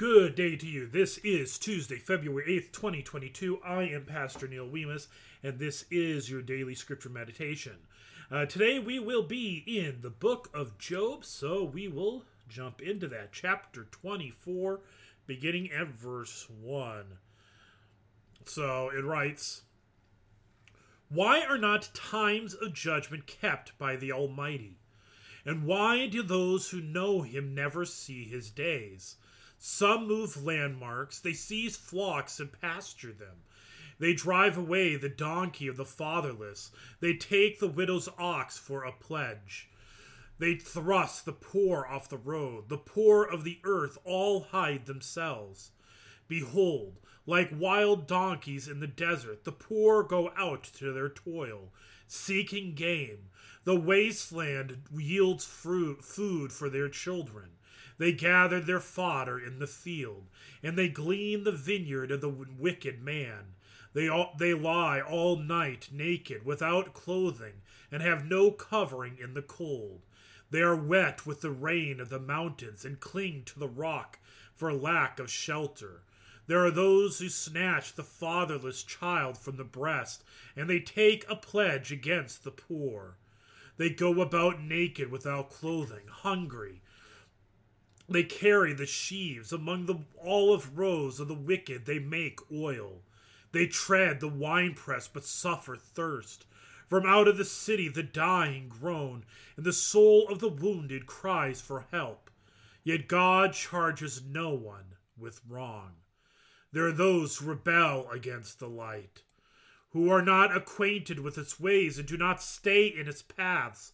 Good day to you. This is Tuesday, February 8th, 2022. I am Pastor Neil Weemus, and this is your daily scripture meditation. Uh, today we will be in the book of Job, so we will jump into that. Chapter 24, beginning at verse 1. So it writes Why are not times of judgment kept by the Almighty? And why do those who know him never see his days? Some move landmarks, they seize flocks and pasture them. They drive away the donkey of the fatherless, they take the widow's ox for a pledge. They thrust the poor off the road, the poor of the earth all hide themselves. Behold, like wild donkeys in the desert, the poor go out to their toil, seeking game. The wasteland yields fruit, food for their children. They gather their fodder in the field, and they glean the vineyard of the wicked man. They, all, they lie all night naked, without clothing, and have no covering in the cold. They are wet with the rain of the mountains, and cling to the rock for lack of shelter. There are those who snatch the fatherless child from the breast, and they take a pledge against the poor. They go about naked without clothing, hungry, they carry the sheaves among the olive rows of the wicked, they make oil. They tread the winepress, but suffer thirst. From out of the city the dying groan, and the soul of the wounded cries for help. Yet God charges no one with wrong. There are those who rebel against the light, who are not acquainted with its ways and do not stay in its paths.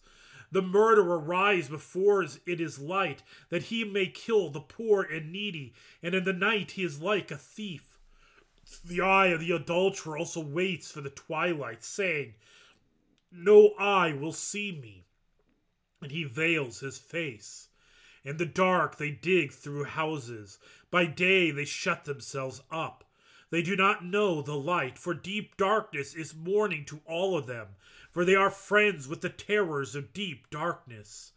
The murderer rise before it is light, that he may kill the poor and needy, and in the night he is like a thief. The eye of the adulterer also waits for the twilight, saying, No eye will see me. And he veils his face. In the dark they dig through houses. By day they shut themselves up. They do not know the light, for deep darkness is morning to all of them for they are friends with the terrors of deep darkness.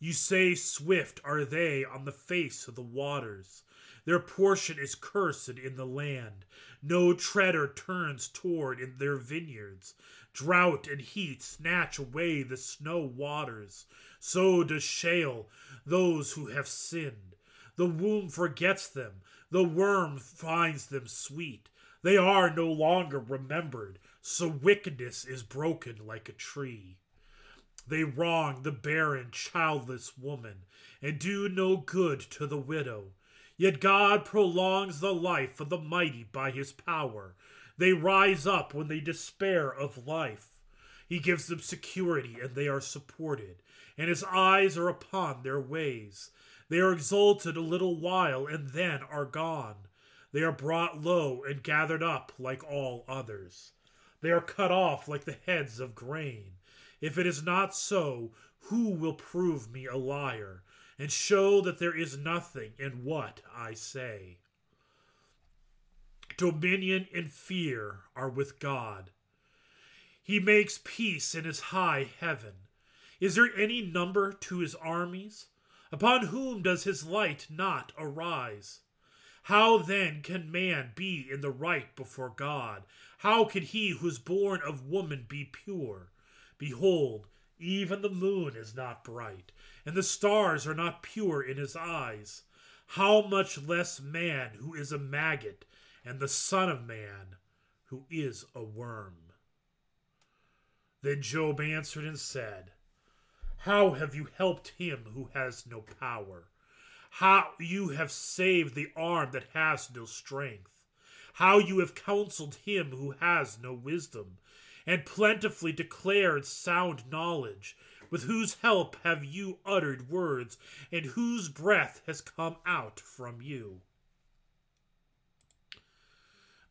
You say, Swift are they on the face of the waters. Their portion is cursed in the land. No treader turns toward in their vineyards. Drought and heat snatch away the snow waters. So does Sheol those who have sinned. The womb forgets them. The worm finds them sweet. They are no longer remembered so wickedness is broken like a tree. They wrong the barren, childless woman, and do no good to the widow. Yet God prolongs the life of the mighty by his power. They rise up when they despair of life. He gives them security, and they are supported, and his eyes are upon their ways. They are exalted a little while, and then are gone. They are brought low and gathered up like all others. They are cut off like the heads of grain. If it is not so, who will prove me a liar and show that there is nothing in what I say? Dominion and fear are with God. He makes peace in his high heaven. Is there any number to his armies? Upon whom does his light not arise? How then can man be in the right before God? How can he who is born of woman be pure? Behold, even the moon is not bright, and the stars are not pure in his eyes. How much less man who is a maggot, and the Son of Man who is a worm? Then Job answered and said, How have you helped him who has no power? how you have saved the arm that has no strength, how you have counseled him who has no wisdom, and plentifully declared sound knowledge, with whose help have you uttered words, and whose breath has come out from you.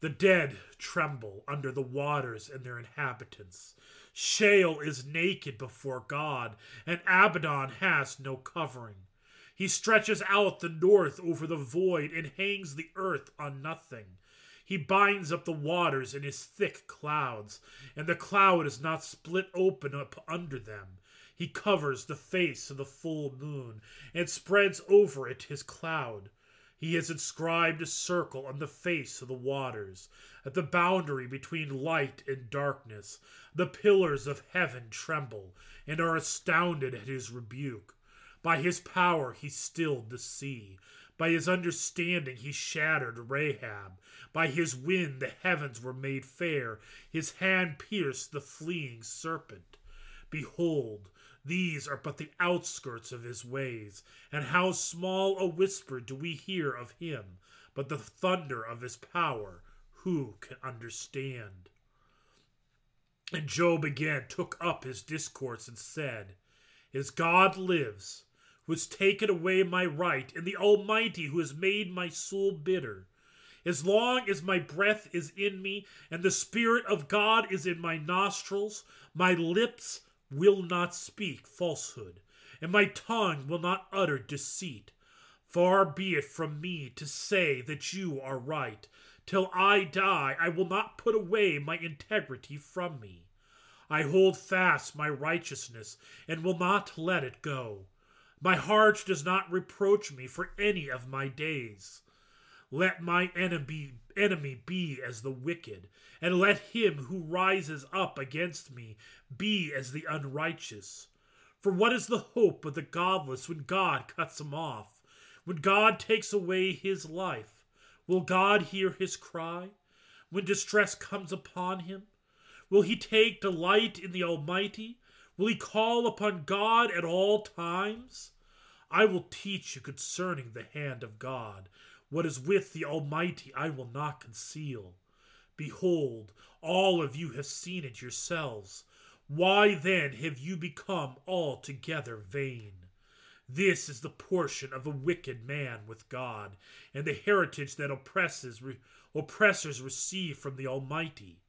The dead tremble under the waters and their inhabitants. Sheol is naked before God, and Abaddon has no covering. He stretches out the north over the void and hangs the earth on nothing. He binds up the waters in his thick clouds, and the cloud is not split open up under them. He covers the face of the full moon and spreads over it his cloud. He has inscribed a circle on the face of the waters. At the boundary between light and darkness, the pillars of heaven tremble and are astounded at his rebuke. By his power he stilled the sea. By his understanding he shattered Rahab. By his wind the heavens were made fair. His hand pierced the fleeing serpent. Behold, these are but the outskirts of his ways, and how small a whisper do we hear of him, but the thunder of his power, who can understand? And Job again took up his discourse and said, As God lives, who has taken away my right, and the Almighty who has made my soul bitter, as long as my breath is in me, and the Spirit of God is in my nostrils, my lips will not speak falsehood, and my tongue will not utter deceit. Far be it from me to say that you are right. Till I die, I will not put away my integrity from me. I hold fast my righteousness and will not let it go. My heart does not reproach me for any of my days. Let my enemy, enemy be as the wicked, and let him who rises up against me be as the unrighteous. For what is the hope of the godless when God cuts him off? When God takes away his life, will God hear his cry? When distress comes upon him, will he take delight in the Almighty? Will he call upon God at all times? I will teach you concerning the hand of God. What is with the Almighty I will not conceal. Behold, all of you have seen it yourselves. Why then have you become altogether vain? This is the portion of a wicked man with God, and the heritage that oppresses, re- oppressors receive from the Almighty.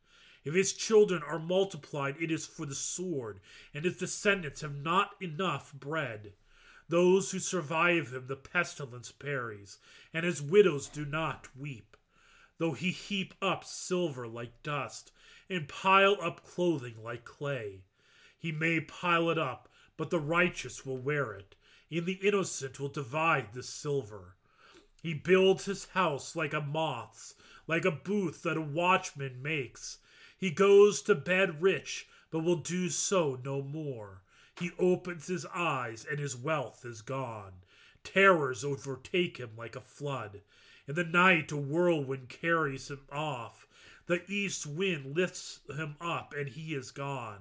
If his children are multiplied, it is for the sword, and his descendants have not enough bread. Those who survive him the pestilence buries, and his widows do not weep. Though he heap up silver like dust, and pile up clothing like clay, he may pile it up, but the righteous will wear it, and the innocent will divide the silver. He builds his house like a moth's, like a booth that a watchman makes. He goes to bed rich, but will do so no more. He opens his eyes, and his wealth is gone. Terrors overtake him like a flood. In the night, a whirlwind carries him off. The east wind lifts him up, and he is gone.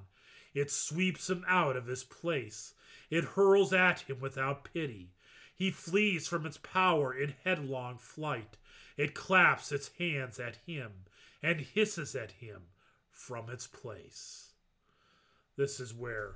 It sweeps him out of his place. It hurls at him without pity. He flees from its power in headlong flight. It claps its hands at him and hisses at him from its place. This is where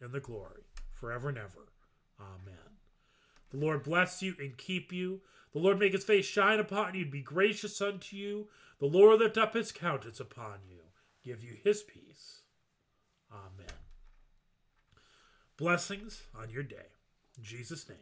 and the glory forever and ever. Amen. The Lord bless you and keep you. The Lord make his face shine upon you and be gracious unto you. The Lord lift up his countenance upon you, give you his peace. Amen. Blessings on your day. In Jesus' name.